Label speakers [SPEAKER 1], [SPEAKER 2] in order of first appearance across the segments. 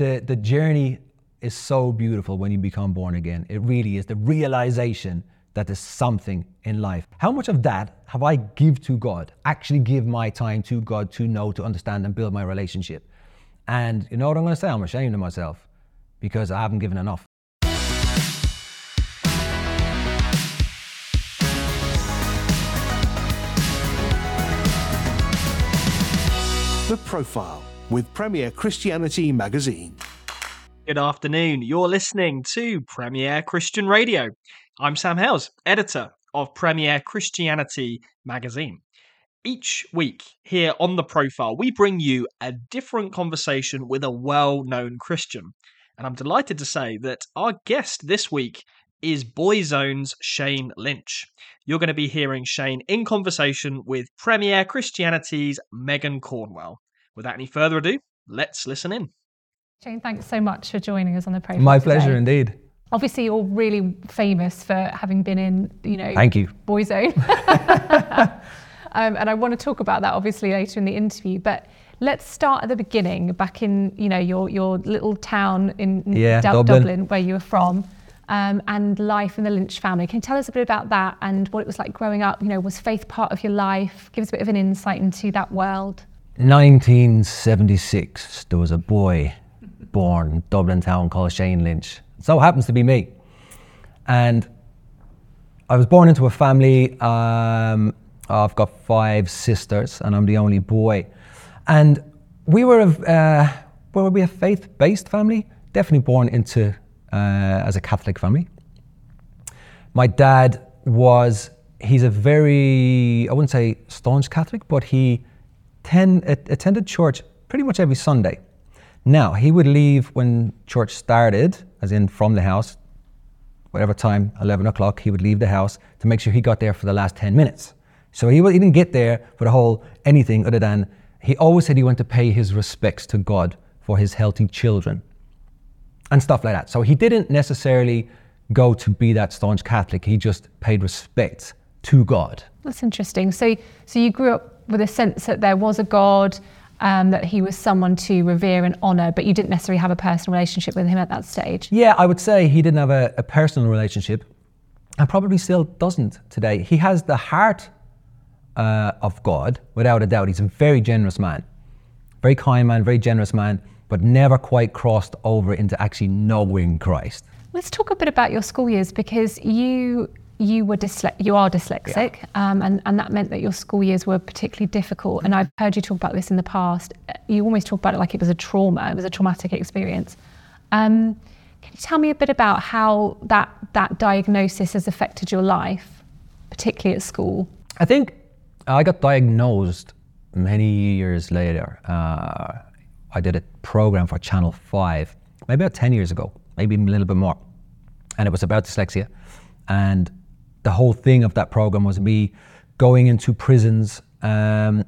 [SPEAKER 1] the, the journey is so beautiful when you become born again. It really is the realization that there's something in life. How much of that have I give to God? Actually give my time to God to know, to understand and build my relationship. And you know what I'm going to say? I'm ashamed of myself because I haven't given enough.
[SPEAKER 2] The Profile with Premier Christianity Magazine.
[SPEAKER 3] Good afternoon. You're listening to Premier Christian Radio. I'm Sam Hailes, editor of Premier Christianity Magazine. Each week here on The Profile, we bring you a different conversation with a well known Christian. And I'm delighted to say that our guest this week is Boyzone's Shane Lynch. You're going to be hearing Shane in conversation with Premier Christianity's Megan Cornwell. Without any further ado, let's listen in.
[SPEAKER 4] Shane, thanks so much for joining us on the program.
[SPEAKER 1] My
[SPEAKER 4] today.
[SPEAKER 1] pleasure indeed.
[SPEAKER 4] Obviously, you're really famous for having been in, you know,
[SPEAKER 1] Thank you.
[SPEAKER 4] Boyzone. um, and I want to talk about that obviously later in the interview. But let's start at the beginning, back in, you know, your your little town in
[SPEAKER 1] Yeah,
[SPEAKER 4] Dub-
[SPEAKER 1] Dublin.
[SPEAKER 4] where you were from. Um, and life in the Lynch family. Can you tell us a bit about that and what it was like growing up? You know, was faith part of your life? Give us a bit of an insight into that world.
[SPEAKER 1] 1976, there was a boy born in Dublin town called Shane Lynch. So happens to be me. And I was born into a family. Um, I've got five sisters, and I'm the only boy. And we were a, uh, were we a faith-based family? Definitely born into uh, as a Catholic family. My dad was. He's a very, I wouldn't say staunch Catholic, but he ten, attended church pretty much every Sunday. Now, he would leave when church started, as in from the house, whatever time, 11 o'clock, he would leave the house to make sure he got there for the last 10 minutes. So he, he didn't get there for the whole anything other than he always said he went to pay his respects to God for his healthy children and stuff like that. So he didn't necessarily go to be that staunch Catholic, he just paid respect to God.
[SPEAKER 4] That's interesting. So, so you grew up with a sense that there was a God, um, that he was someone to revere and honor, but you didn't necessarily have a personal relationship with him at that stage.
[SPEAKER 1] Yeah, I would say he didn't have a, a personal relationship and probably still doesn't today. He has the heart uh, of God, without a doubt. He's a very generous man, very kind man, very generous man, but never quite crossed over into actually knowing Christ.
[SPEAKER 4] Let's talk a bit about your school years because you you were dysle- you are dyslexic, um, and and that meant that your school years were particularly difficult. And I've heard you talk about this in the past. You almost talk about it like it was a trauma. It was a traumatic experience. Um, can you tell me a bit about how that that diagnosis has affected your life, particularly at school?
[SPEAKER 1] I think I got diagnosed many years later. Uh, I did a program for Channel 5, maybe about 10 years ago, maybe a little bit more. And it was about dyslexia. And the whole thing of that program was me going into prisons um,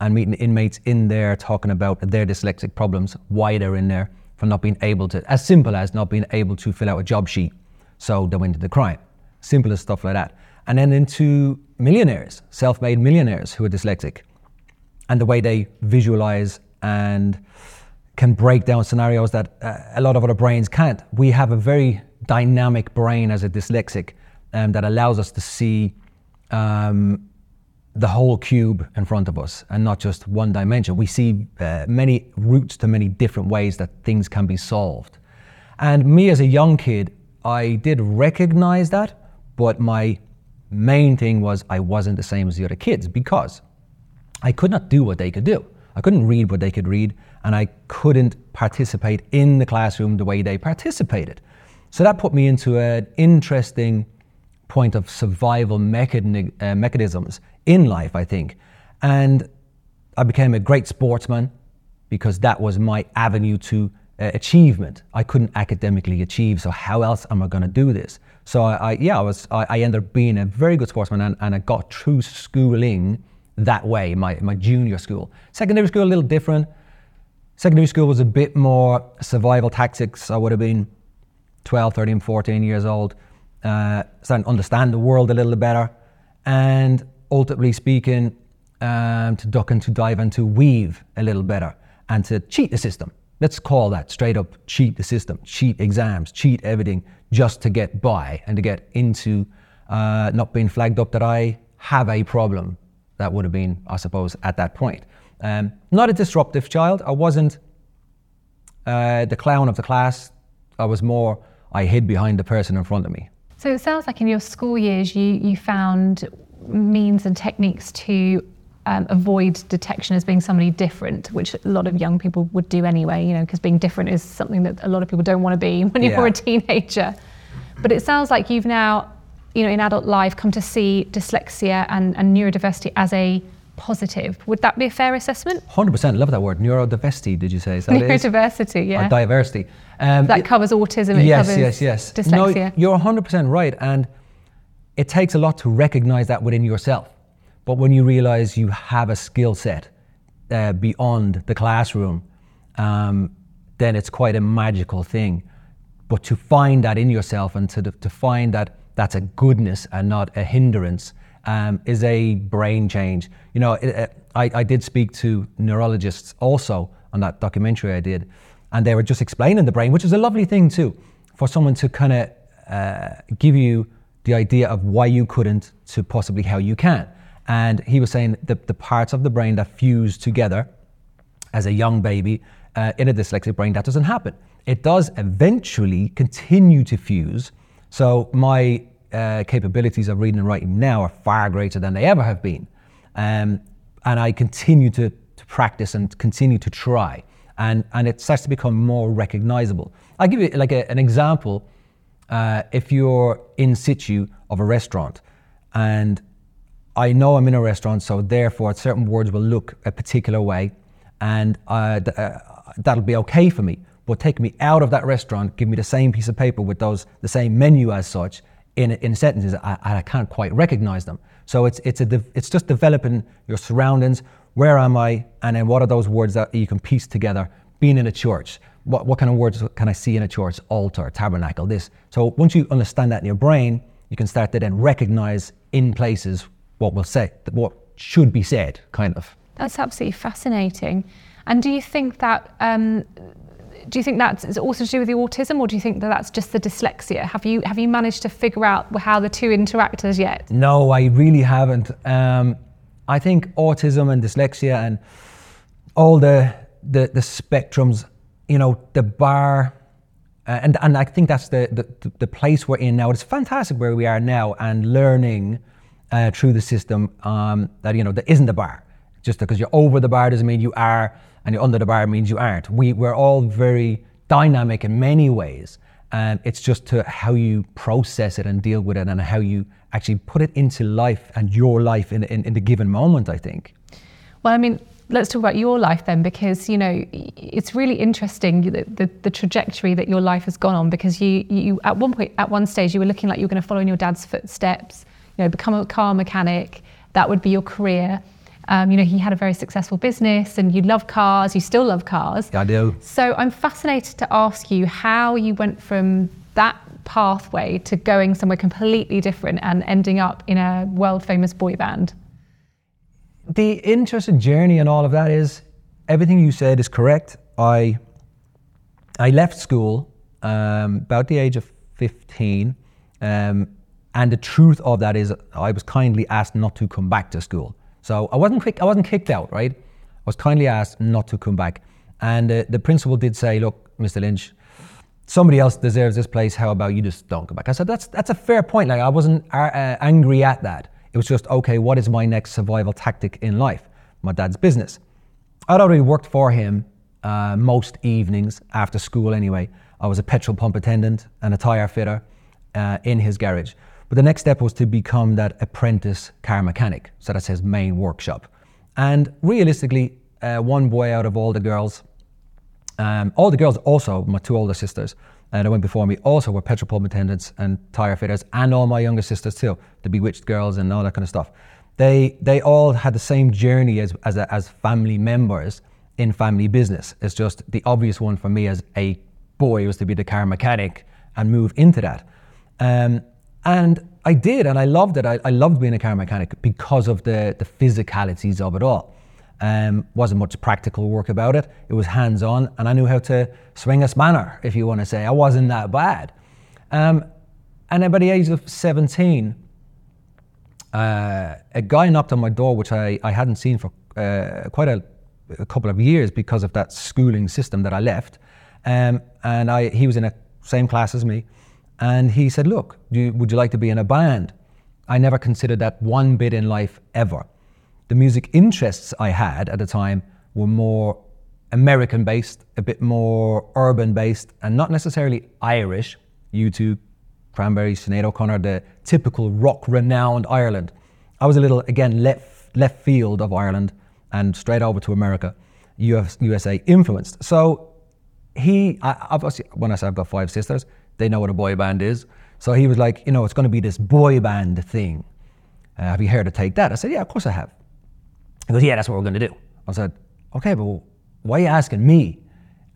[SPEAKER 1] and meeting inmates in there talking about their dyslexic problems, why they're in there, for not being able to, as simple as not being able to fill out a job sheet. So they went into the crime. Simple as stuff like that. And then into millionaires, self made millionaires who are dyslexic and the way they visualize and can break down scenarios that uh, a lot of other brains can't. We have a very dynamic brain as a dyslexic um, that allows us to see um, the whole cube in front of us and not just one dimension. We see uh, many routes to many different ways that things can be solved. And me as a young kid, I did recognize that, but my main thing was I wasn't the same as the other kids because I could not do what they could do. I couldn't read what they could read, and I couldn't participate in the classroom the way they participated. So that put me into an interesting point of survival uh, mechanisms in life, I think. And I became a great sportsman because that was my avenue to uh, achievement. I couldn't academically achieve, so how else am I going to do this? So I, I yeah, I was. I, I ended up being a very good sportsman, and, and I got through schooling that way. My my junior school, secondary school, a little different. Secondary school was a bit more survival tactics. I would have been 12, 13, 14 years old, uh, starting to understand the world a little better, and ultimately speaking, um, to duck and to dive and to weave a little better and to cheat the system let's call that straight up cheat the system, cheat exams, cheat everything just to get by and to get into uh, not being flagged up that I have a problem. That would have been, I suppose, at that point. Um, not a disruptive child. I wasn't uh, the clown of the class. I was more, I hid behind the person in front of me.
[SPEAKER 4] So it sounds like in your school years, you, you found means and techniques to um, avoid detection as being somebody different, which a lot of young people would do anyway, you know, because being different is something that a lot of people don't want to be when you're a teenager. But it sounds like you've now, you know, in adult life come to see dyslexia and, and neurodiversity as a positive. Would that be a fair assessment?
[SPEAKER 1] 100% love that word. Neurodiversity, did you say? Is that what it is?
[SPEAKER 4] Neurodiversity,
[SPEAKER 1] Or
[SPEAKER 4] yeah.
[SPEAKER 1] diversity. Um,
[SPEAKER 4] that
[SPEAKER 1] it-
[SPEAKER 4] covers autism, it
[SPEAKER 1] yes,
[SPEAKER 4] covers
[SPEAKER 1] yes, yes.
[SPEAKER 4] dyslexia.
[SPEAKER 1] No, you're 100% right. And it takes a lot to recognize that within yourself. But when you realize you have a skill set uh, beyond the classroom, um, then it's quite a magical thing. But to find that in yourself and to, to find that that's a goodness and not a hindrance um, is a brain change. You know, it, uh, I, I did speak to neurologists also on that documentary I did, and they were just explaining the brain, which is a lovely thing too, for someone to kind of uh, give you the idea of why you couldn't to possibly how you can. And he was saying the, the parts of the brain that fuse together as a young baby uh, in a dyslexic brain, that doesn't happen. It does eventually continue to fuse. So my uh, capabilities of reading and writing now are far greater than they ever have been. Um, and I continue to, to practice and continue to try. And, and it starts to become more recognizable. I'll give you like a, an example. Uh, if you're in situ of a restaurant and I know I'm in a restaurant, so therefore certain words will look a particular way, and uh, th- uh, that'll be okay for me. But take me out of that restaurant, give me the same piece of paper with those the same menu as such in in sentences, I, I can't quite recognize them. So it's it's a de- it's just developing your surroundings. Where am I? And then what are those words that you can piece together? Being in a church, what what kind of words can I see in a church? Altar, tabernacle, this. So once you understand that in your brain, you can start to then recognize in places what will say, what should be said, kind of.
[SPEAKER 4] That's absolutely fascinating. And do you think that um, do you think that's also to do with the autism, or do you think that that's just the dyslexia? Have you have you managed to figure out how the two interact as yet?
[SPEAKER 1] No, I really haven't. Um, I think autism and dyslexia and all the the, the spectrums, you know, the bar, uh, and and I think that's the, the the place we're in now. It's fantastic where we are now and learning uh, through the system um, that you know there isn't a bar. Just because you're over the bar doesn't mean you are, and you're under the bar means you aren't. We we're all very dynamic in many ways. And it's just to how you process it and deal with it and how you actually put it into life and your life in, in, in the given moment, I think.
[SPEAKER 4] Well, I mean, let's talk about your life then, because you know it's really interesting the, the, the trajectory that your life has gone on. Because you, you at one point, at one stage, you were looking like you were going to follow in your dad's footsteps. You know, become a car mechanic. That would be your career. Um, you know, he had a very successful business, and you love cars. You still love cars.
[SPEAKER 1] I do.
[SPEAKER 4] So I'm fascinated to ask you how you went from that pathway to going somewhere completely different and ending up in a world famous boy band.
[SPEAKER 1] The interesting journey and all of that is everything you said is correct. I I left school um, about the age of 15. Um, and the truth of that is I was kindly asked not to come back to school. So I wasn't quick, I wasn't kicked out, right? I was kindly asked not to come back. And uh, the principal did say, look, Mr. Lynch, somebody else deserves this place. How about you just don't come back? I said, that's, that's a fair point. Like I wasn't uh, angry at that. It was just, okay, what is my next survival tactic in life? My dad's business. I'd already worked for him uh, most evenings after school anyway. I was a petrol pump attendant and a tyre fitter uh, in his garage. But the next step was to become that apprentice car mechanic. So that's his main workshop. And realistically, uh, one boy out of all the girls, um, all the girls also, my two older sisters uh, that went before me, also were petrol pump attendants and tyre fitters, and all my younger sisters too, the B*Witched girls and all that kind of stuff. They, they all had the same journey as, as, a, as family members in family business. It's just the obvious one for me as a boy was to be the car mechanic and move into that. Um, and I did, and I loved it. I, I loved being a car mechanic because of the, the physicalities of it all. Um, wasn't much practical work about it. It was hands on, and I knew how to swing a spanner, if you want to say. I wasn't that bad. Um, and then by the age of 17, uh, a guy knocked on my door, which I, I hadn't seen for uh, quite a, a, couple of years because of that schooling system that I left. Um, and I, he was in the same class as me. And he said, Look, you, would you like to be in a band? I never considered that one bit in life ever. The music interests I had at the time were more American based, a bit more urban based, and not necessarily Irish. U2, Cranberries, Sinead O'Connor, the typical rock renowned Ireland. I was a little, again, left, left field of Ireland and straight over to America, US, USA influenced. So he, I, obviously, when I say I've got five sisters, they know what a boy band is. So he was like, you know, it's going to be this boy band thing. Uh, have you heard of Take That? I said, yeah, of course I have. He goes, yeah, that's what we're going to do. I said, okay, but why are you asking me?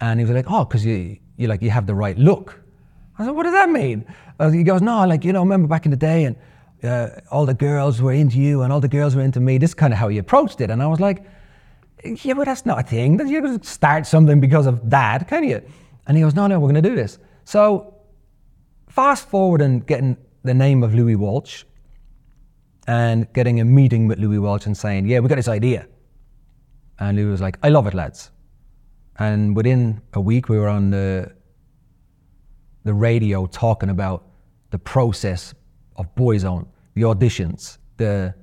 [SPEAKER 1] And he was like, oh, because you, you like you have the right look. I said, what does that mean? Uh, he goes, no, like, you know, remember back in the day and uh, all the girls were into you and all the girls were into me. This is kind of how he approached it. And I was like, yeah, but that's not a thing. That You start something because of that, can you? And he goes, no, no, we're going to do this. So fast forward and getting the name of Louis Walsh and getting a meeting with Louis Walsh and saying, yeah, we got this idea. And Louis was like, I love it, lads. And within a week, we were on the the radio talking about the process of Boyzone, the auditions, the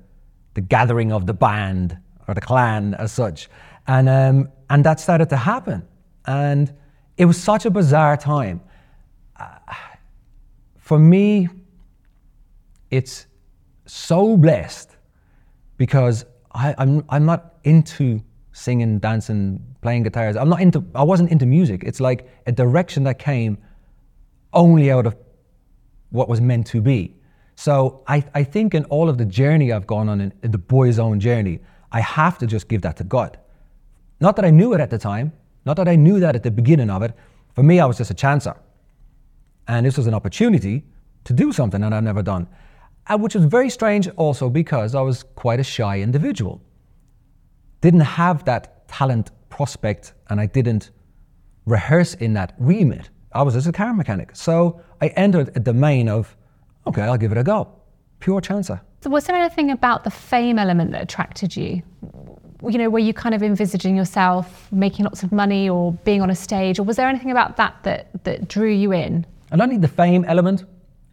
[SPEAKER 1] the gathering of the band or the clan as such, and um, and that started to happen, and it was such a bizarre time. Uh, for me, it's so blessed because I, I'm I'm not into singing, dancing, playing guitars. I'm not into. I wasn't into music. It's like a direction that came only out of what was meant to be. So I, I think in all of the journey I've gone on in, in the own journey, I have to just give that to God. Not that I knew it at the time, not that I knew that at the beginning of it. For me, I was just a chancer. And this was an opportunity to do something that I'd never done. And which was very strange also because I was quite a shy individual. Didn't have that talent prospect and I didn't rehearse in that remit. I was just a car mechanic. So I entered a domain of, okay, I'll give it a go. Pure chancer.
[SPEAKER 4] So was there anything about the fame element that attracted you? You know, were you kind of envisaging yourself making lots of money or being on a stage, or was there anything about that that, that drew you in?
[SPEAKER 1] I don't think the fame element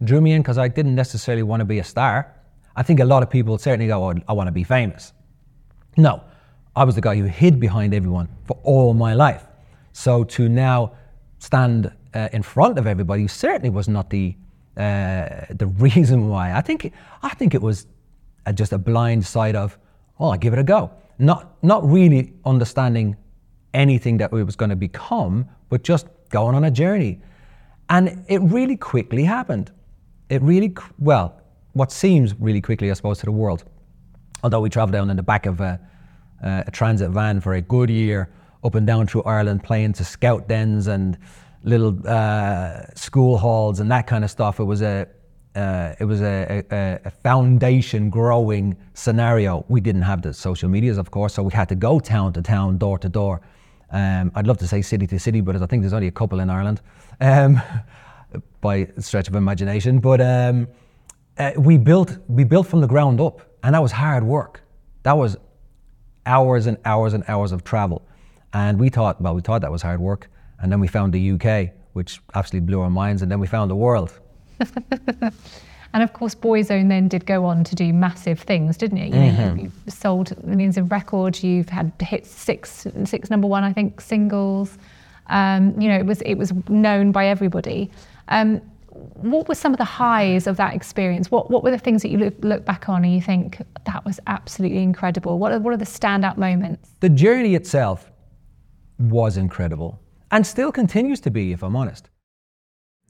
[SPEAKER 1] drew me in because I didn't necessarily want to be a star. I think a lot of people certainly go, oh, I want to be famous. No, I was the guy who hid behind everyone for all my life. So to now stand uh, in front of everybody certainly was not the uh, the reason why. I think I think it was a, just a blind side of, oh, I give it a go. Not not really understanding anything that it was going to become, but just going on a journey. And it really quickly happened. It really well, what seems really quickly, I suppose, to the world. Although we travelled down in the back of a, a transit van for a good year, up and down through Ireland, playing to scout dens and little uh, school halls and that kind of stuff. It was a uh, it was a, a, a, foundation growing scenario. We didn't have the social medias, of course, so we had to go town to town, door to door. Um, I'd love to say city to city, but I think there's only a couple in Ireland um, by stretch of imagination. But um, uh, we built we built from the ground up, and that was hard work. That was hours and hours and hours of travel, and we thought well, we thought that was hard work. And then we found the UK, which absolutely blew our minds. And then we found the world.
[SPEAKER 4] and of course, Boyzone then did go on to do massive things, didn't it? You mm-hmm. know, you sold millions of records. You've had hit six, six number one, I think, singles. Um, you know, it was it was known by everybody. Um, what were some of the highs of that experience? What what were the things that you look, look back on and you think that was absolutely incredible? What are, what are the standout moments?
[SPEAKER 1] The journey itself was incredible and still continues to be, if I'm honest.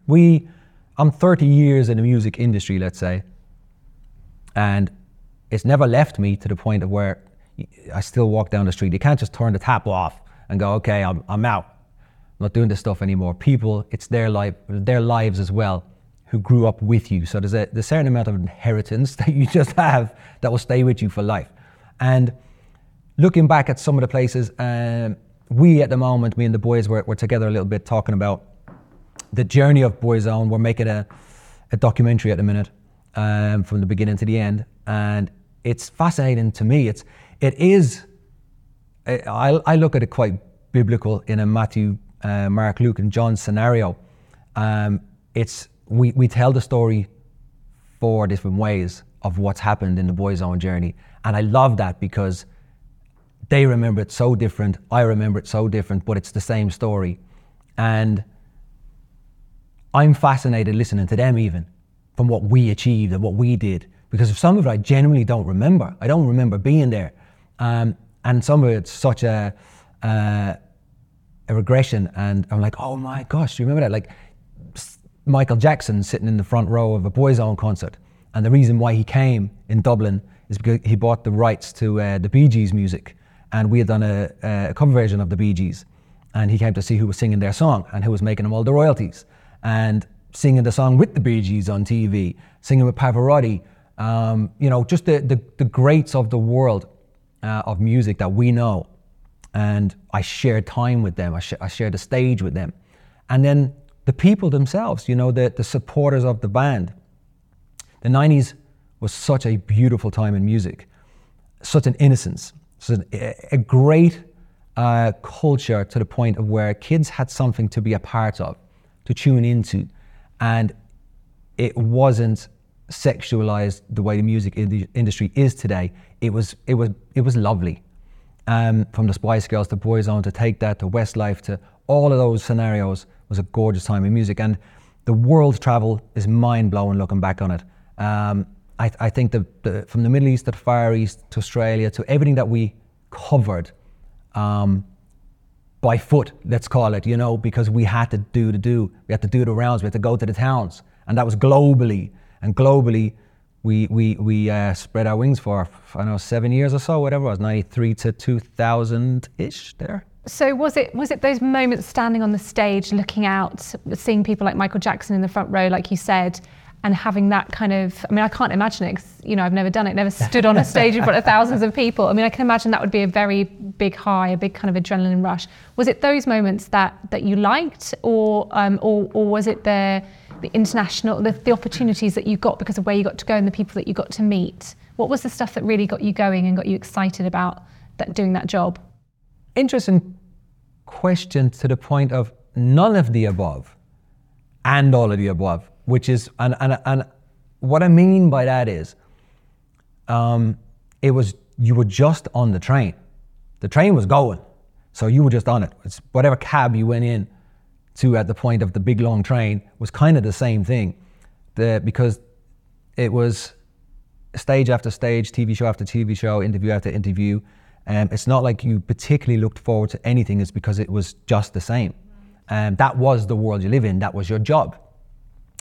[SPEAKER 1] We, I'm 30 years in the music industry, let's say, and it's never left me to the point of where I still walk down the street. You can't just turn the tap off and go, okay, I'm, I'm out. I'm not doing this stuff anymore. People, it's their life, their lives as well, who grew up with you. So there's a, there's a certain amount of inheritance that you just have that will stay with you for life. And looking back at some of the places, um, we at the moment, me and the boys were, were together a little bit talking about the journey of Boyzone. We're making a, a documentary at the minute um, from the beginning to the end, and it's fascinating to me. It's it is. I, I look at it quite biblical in a Matthew, uh, Mark, Luke, and John scenario. Um, it's we, we tell the story four different ways of what's happened in the Boyzone journey, and I love that because they remember it so different. I remember it so different, but it's the same story, and I'm fascinated listening to them even from what we achieved and what we did because of some of it I genuinely don't remember. I don't remember being there, um, and some of it's such a uh, a regression, and I'm like, oh my gosh, do you remember that? Like Michael Jackson sitting in the front row of a Boyzone concert, and the reason why he came in Dublin is because he bought the rights to uh, the Bee Gees music, and we had done a, a cover version of the Bee Gees, and he came to see who was singing their song and who was making them all the royalties, and singing the song with the Bee Gees on TV, singing with Pavarotti, um, you know, just the, the, the greats of the world uh, of music that we know. And I shared time with them, I, sh- I shared the stage with them. And then the people themselves, you know, the, the supporters of the band. The 90s was such a beautiful time in music, such an innocence, such a, a great uh, culture to the point of where kids had something to be a part of, to tune into. And it wasn't sexualized the way the music industry is today. It was, it was, it was lovely. Um, from the Spice Girls to Boys Boyzone to Take That to Westlife to all of those scenarios was a gorgeous time in music. And the world travel is mind blowing looking back on it. Um, I, I, think the, the, from the Middle East to the Far East to Australia to everything that we covered um, by foot, let's call it, you know, because we had to do the do. We had to do the rounds, we had to go to the towns. And that was globally. And globally, we, we, we uh, spread our wings for, I don't know, seven years or so, whatever it was, 93 to 2000 ish there.
[SPEAKER 4] So was it was it those moments standing on the stage, looking out, seeing people like Michael Jackson in the front row, like you said, and having that kind of? I mean, I can't imagine it. Because, you know, I've never done it. Never stood on a stage in front of thousands of people. I mean, I can imagine that would be a very big high, a big kind of adrenaline rush. Was it those moments that that you liked, or um, or or was it the the international the, the opportunities that you got because of where you got to go and the people that you got to meet? What was the stuff that really got you going and got you excited about that doing that job?
[SPEAKER 1] interesting question to the point of none of the above and all of the above, which is, and, and, and what I mean by that is, um, it was, you were just on the train. The train was going, so you were just on it. It's whatever cab you went in to at the point of the big long train was kind of the same thing. The, because it was stage after stage, TV show after TV show, interview after interview. Um, it's not like you particularly looked forward to anything, it's because it was just the same. Um, that was the world you live in, that was your job.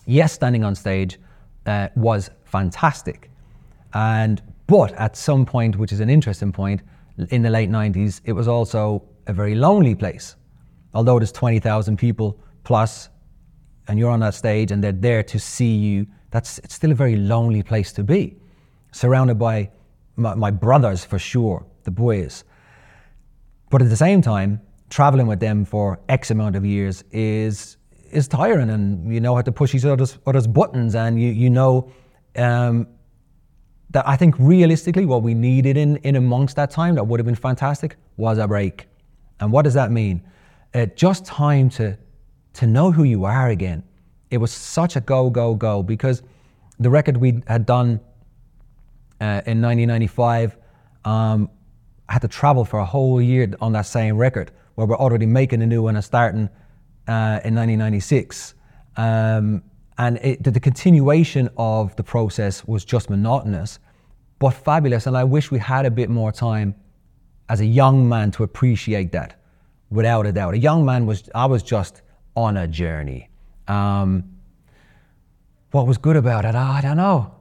[SPEAKER 1] Yes, standing on stage uh, was fantastic. And but at some point, which is an interesting point, in the late 90s, it was also a very lonely place. Although there's 20,000 people plus, and you're on that stage and they're there to see you, that's it's still a very lonely place to be. Surrounded by my, my brothers for sure, the boys. But at the same time, traveling with them for X amount of years is is tiring, and you know how to push each other's, other's buttons, and you you know um, that I think realistically, what we needed in in amongst that time that would have been fantastic was a break. And what does that mean? Uh, just time to to know who you are again. It was such a go go go because the record we had done uh, in 1995. Um, had to travel for a whole year on that same record, where we're already making a new one and starting uh, in 1996. Um, and it, the, the, continuation of the process was just monotonous, but fabulous. And I wish we had a bit more time as a young man to appreciate that, without a doubt. A young man was, I was just on a journey. Um, what was good about it? I don't know.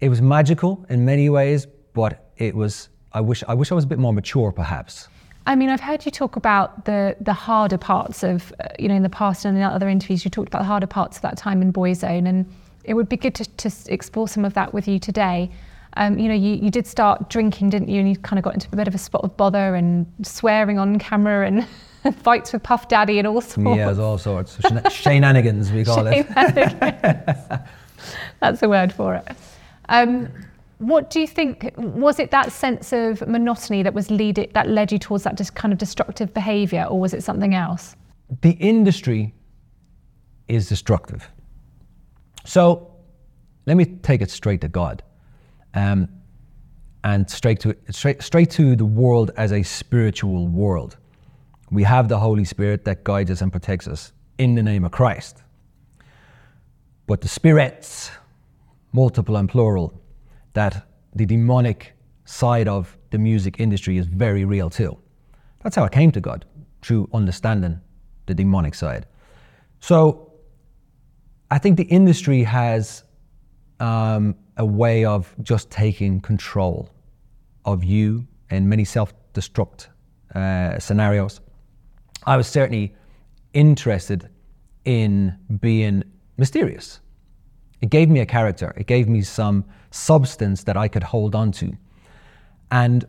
[SPEAKER 1] It was magical in many ways, but it was I wish I wish I was a bit more mature, perhaps.
[SPEAKER 4] I mean, I've heard you talk about the the harder parts of, uh, you know, in the past and in other interviews, you talked about the harder parts of that time in Boyzone, and it would be good to, to explore some of that with you today. Um, you know, you, you did start drinking, didn't you? And you kind of got into a bit of a spot of bother and swearing on camera and fights with Puff Daddy and all sorts.
[SPEAKER 1] Yeah, there's all sorts. Shaneanigans, we call it.
[SPEAKER 4] That's a word for it. Um, what do you think? Was it that sense of monotony that was lead it, that led you towards that just kind of destructive behaviour, or was it something else?
[SPEAKER 1] The industry is destructive. So let me take it straight to God, um, and straight to straight straight to the world as a spiritual world. We have the Holy Spirit that guides us and protects us in the name of Christ. But the spirits, multiple and plural, that the demonic side of the music industry is very real too. That's how I came to God, through understanding the demonic side. So I think the industry has um, a way of just taking control of you in many self destruct uh, scenarios. I was certainly interested in being mysterious. It gave me a character, it gave me some substance that I could hold on to. And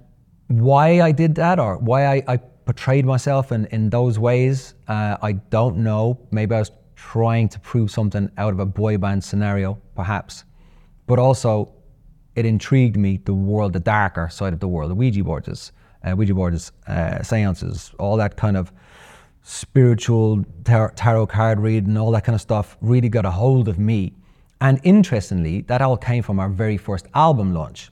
[SPEAKER 1] why I did that or why I, I portrayed myself in, in those ways, uh, I don't know. Maybe I was trying to prove something out of a boy band scenario, perhaps. But also, it intrigued me the world, the darker side of the world, the Ouija boards, uh, Ouija boards, uh, seances, all that kind of spiritual tar- tarot card reading, all that kind of stuff really got a hold of me. And interestingly, that all came from our very first album launch,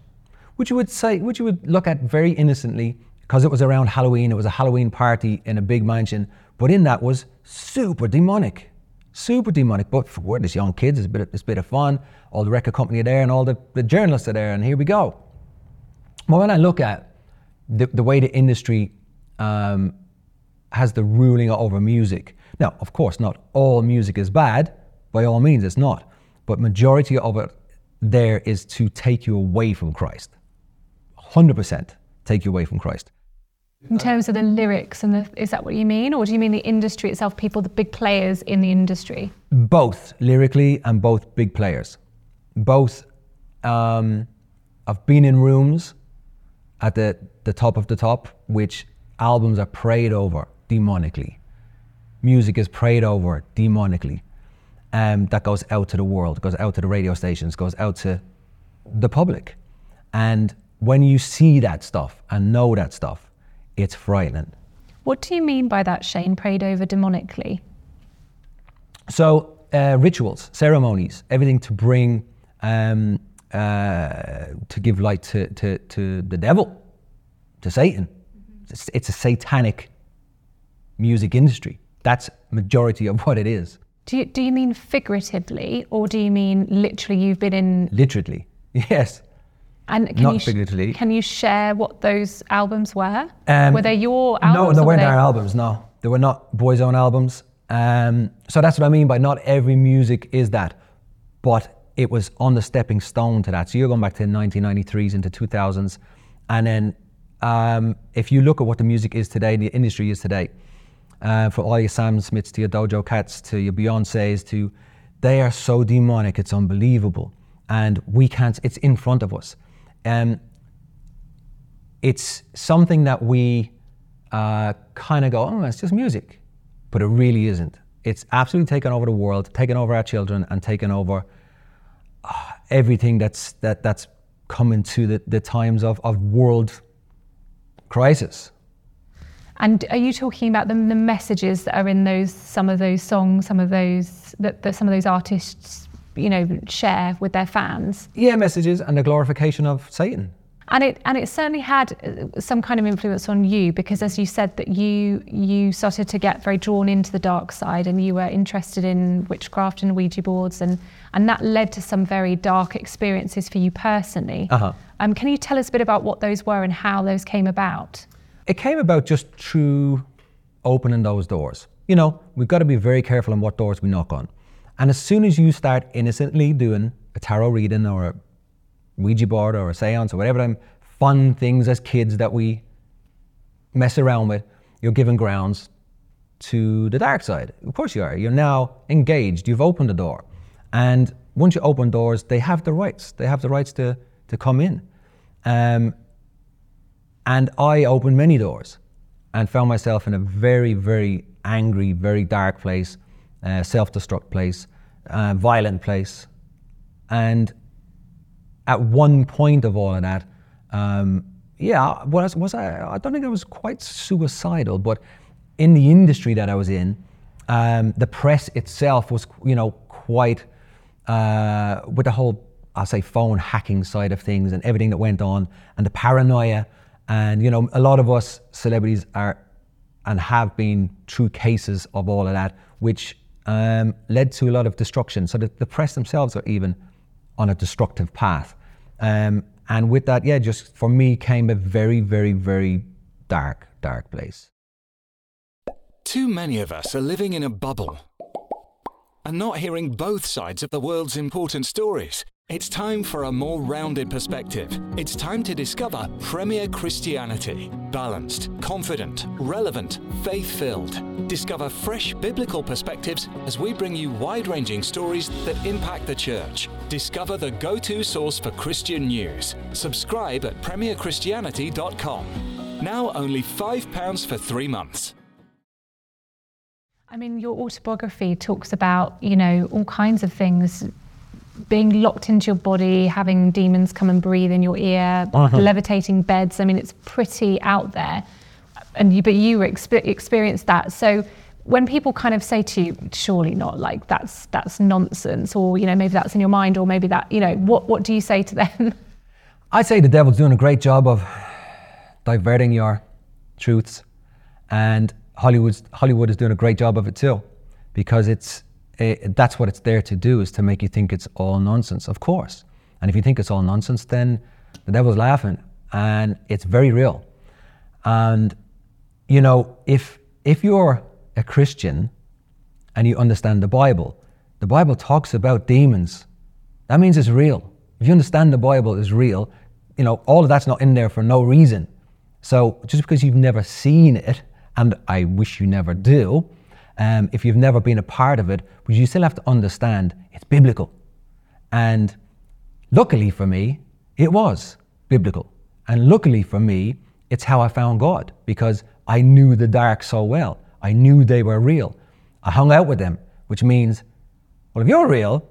[SPEAKER 1] which you would say, which you would look at very innocently because it was around Halloween. It was a Halloween party in a big mansion, but in that was super demonic, super demonic. But for this young kids, it's a bit, of, it's a bit of fun. All the record company are there, and all the, the journalists are there, and here we go. But when I look at the, the way the industry um, has the ruling over music, now, of course, not all music is bad. By all means, it's not. But majority of it there is to take you away from Christ. 100% take you away from Christ.
[SPEAKER 4] In terms of the lyrics, and the, is that what you mean, or do you mean the industry itself, people, the big players in the industry?
[SPEAKER 1] Both lyrically and both big players. Both. Um, I've been in rooms at the, the top of the top, which albums are prayed over demonically. Music is prayed over demonically. Um, that goes out to the world, goes out to the radio stations, goes out to the public. And when you see that stuff and know that stuff, it's frightening.
[SPEAKER 4] What do you mean by that, Shane, prayed over demonically?
[SPEAKER 1] So, uh, rituals, ceremonies, everything to bring, um, uh, to give light to, to, to the devil, to Satan. It's, it's a satanic music industry. That's majority of what it is.
[SPEAKER 4] Do you, do you mean figuratively, or do you mean literally you've been in?
[SPEAKER 1] Literally, yes.
[SPEAKER 4] And can
[SPEAKER 1] Not
[SPEAKER 4] you sh-
[SPEAKER 1] figuratively.
[SPEAKER 4] Can you share what those albums were?
[SPEAKER 1] Um,
[SPEAKER 4] were they your albums?
[SPEAKER 1] No,
[SPEAKER 4] they
[SPEAKER 1] weren't
[SPEAKER 4] were
[SPEAKER 1] our albums. No, they were not Boyzone albums. Um, so that's what I mean by not every music is that, but it was on the stepping stone to that. So you're going back to the 1993s into 2000s, and then um, if you look at what the music is today, the industry is today, uh, from all your Sam Smiths to your Doja Cats to your Beyonces to, they are so demonic, it's unbelievable, and we can't. It's in front of us. Um, it's something that we uh, kind of go, oh, it's just music. But it really isn't. It's absolutely taken over the world, taken over our children, and taken over uh, everything that's, that, that's coming to the, the times of, of world crisis.
[SPEAKER 4] And are you talking about the, the messages that are in those some of those songs, some of those that, that some of those artists, you know, share with their fans?
[SPEAKER 1] Yeah, messages and the glorification of Satan.
[SPEAKER 4] And it and it certainly had uh, some kind of influence on you because, as you said, that you you started to get very drawn into the dark side, and you were interested in witchcraft and Ouija boards, and and that led to some very dark experiences for you personally.
[SPEAKER 1] Uh-huh.
[SPEAKER 4] Um, can you tell us a bit about what those were and how those came about?
[SPEAKER 1] It came about just through opening those doors. You know, we've got to be very careful on what doors we knock on. And as soon as you start innocently doing a tarot reading or a Ouija board or a seance or whatever them fun things as kids that we mess around with, you're giving grounds to the dark side. Of course you are. You're now engaged. You've opened the door. And once you open doors, they have the rights. They have the rights to to come in. Um, and I opened many doors and found myself in a very, very angry, very dark place, uh, self destruct place, uh, violent place. And at one point of all of that, um, yeah, was, was I, I don't think I was quite suicidal, but in the industry that I was in, um, the press itself was, you know, quite, uh, with the whole, I'll say, phone hacking side of things and everything that went on and the paranoia. And, you know, a lot of us celebrities are and have been through cases of all of that, which um, led to a lot of destruction. So the, the, press themselves are even on a destructive path. Um, and with that, yeah, just for me came a very, very, very dark, dark place.
[SPEAKER 5] Too many of us are living in a bubble and not hearing both sides of the world's important stories. It's time for a more rounded perspective. It's time to discover Premier Christianity. Balanced, confident, relevant, faith filled. Discover fresh biblical perspectives as we bring you wide ranging stories that impact the church. Discover the go to source for Christian news. Subscribe at premierchristianity.com. Now only £5 for three months.
[SPEAKER 4] I mean, your autobiography talks about, you know, all kinds of things being locked into your body, having demons come and breathe in your ear, uh-huh. levitating beds. I mean, it's pretty out there. And you, but you exper- experienced that. So when people kind of say to you, surely not, like that's that's nonsense, or you know maybe that's in your mind, or maybe that you know what what do you say to them?
[SPEAKER 1] I'd say the devil's doing a great job of diverting your truths, and Hollywood's Hollywood is doing a great job of it too, because it's it, that's what it's there to do is to make you think it's all nonsense, of course. And if you think it's all nonsense, then the devil's laughing, and it's very real. And you know, if if you're a Christian and you understand the Bible, the Bible talks about demons. That means it's real. If you understand the Bible is real, you know, all of that's not in there for no reason. So just because you've never seen it, and I wish you never do, um, if you've never been a part of it, but you still have to understand it's biblical. And luckily for me, it was biblical. And luckily for me, it's how I found God because I knew the dark so well. I knew they were real. I hung out with them, which means, well, if you're real,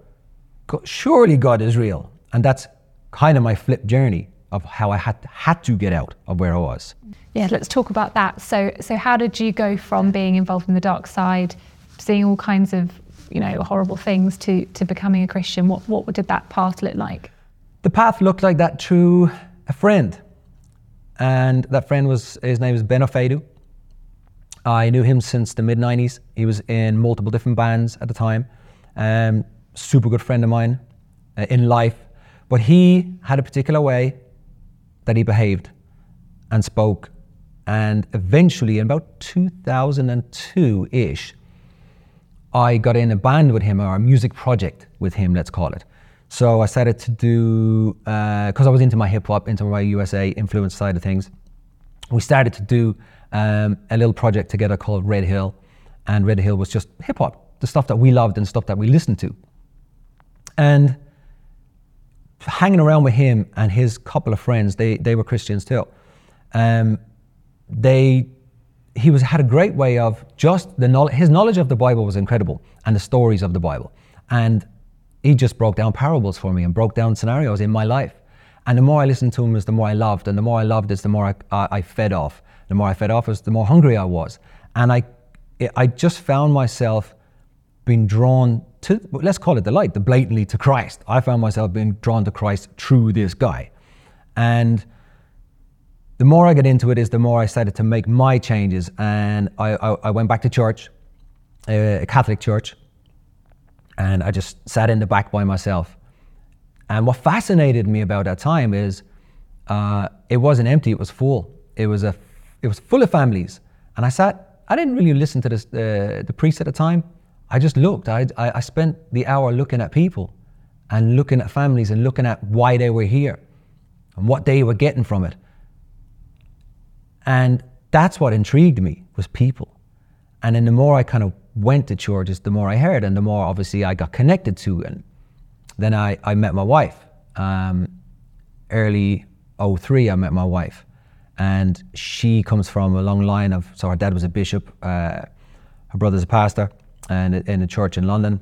[SPEAKER 1] surely God is real. And that's kind of my flip journey of how I had, had to get out of where I was.
[SPEAKER 4] Yeah, let's talk about that. So, so how did you go from being involved in the dark side, seeing all kinds of you know horrible things, to to becoming a Christian? What what did that path look like?
[SPEAKER 1] The path looked like that through a friend, and that friend was his name is Ben Ofoedu. I knew him since the mid '90s. He was in multiple different bands at the time. Um, super good friend of mine uh, in life, but he had a particular way that he behaved and spoke and eventually, in about 2002 ish, I got in a band with him, or a music project with him, let's call it. So I started to do, because uh, I was into my hip hop, into my USA influence side of things, we started to do um, a little project together called Red Hill. And Red Hill was just hip hop, the stuff that we loved and stuff that we listened to. And hanging around with him and his couple of friends, they, they were Christians too. Um, they he was had a great way of just the knowledge his knowledge of the bible was incredible and the stories of the bible. And he just broke down parables for me and broke down scenarios in my life. And the more i listened to him is the more i loved and the more i loved is the more I, I, I fed off. The more i fed off is the more hungry i was. And i i just found myself being drawn to let's call it the light the blatantly to christ i found myself being drawn to christ through this guy and the more I got into it, is the more I started to make my changes, and I, I, I went back to church, a Catholic church, and I just sat in the back by myself. And what fascinated me about that time is uh, it wasn't empty; it was full. It was a, it was full of families, and I sat. I didn't really listen to this, uh, the priest at the time. I just looked. I, I, I spent the hour looking at people, and looking at families, and looking at why they were here, and what they were getting from it. And that's what intrigued me was people. And then the more I kind of went to churches, the more I heard, and the more obviously I got connected to. And then I, I met my wife. Um, early 03, I met my wife. And she comes from a long line of, so her dad was a bishop, uh, her brother's a pastor and in a church in London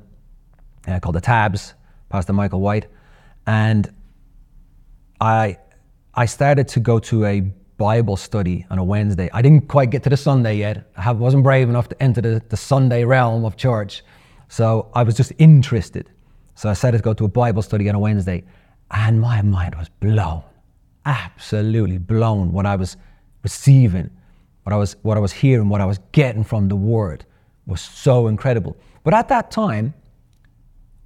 [SPEAKER 1] uh, called the Tabs, Pastor Michael White. And I, I started to go to a Bible study on a Wednesday. I didn't quite get to the Sunday yet. I wasn't brave enough to enter the, the Sunday realm of church. So I was just interested. So I decided to go to a Bible study on a Wednesday. And my mind was blown, absolutely blown what I was receiving, what I was, what I was hearing, what I was getting from the Word was so incredible. But at that time,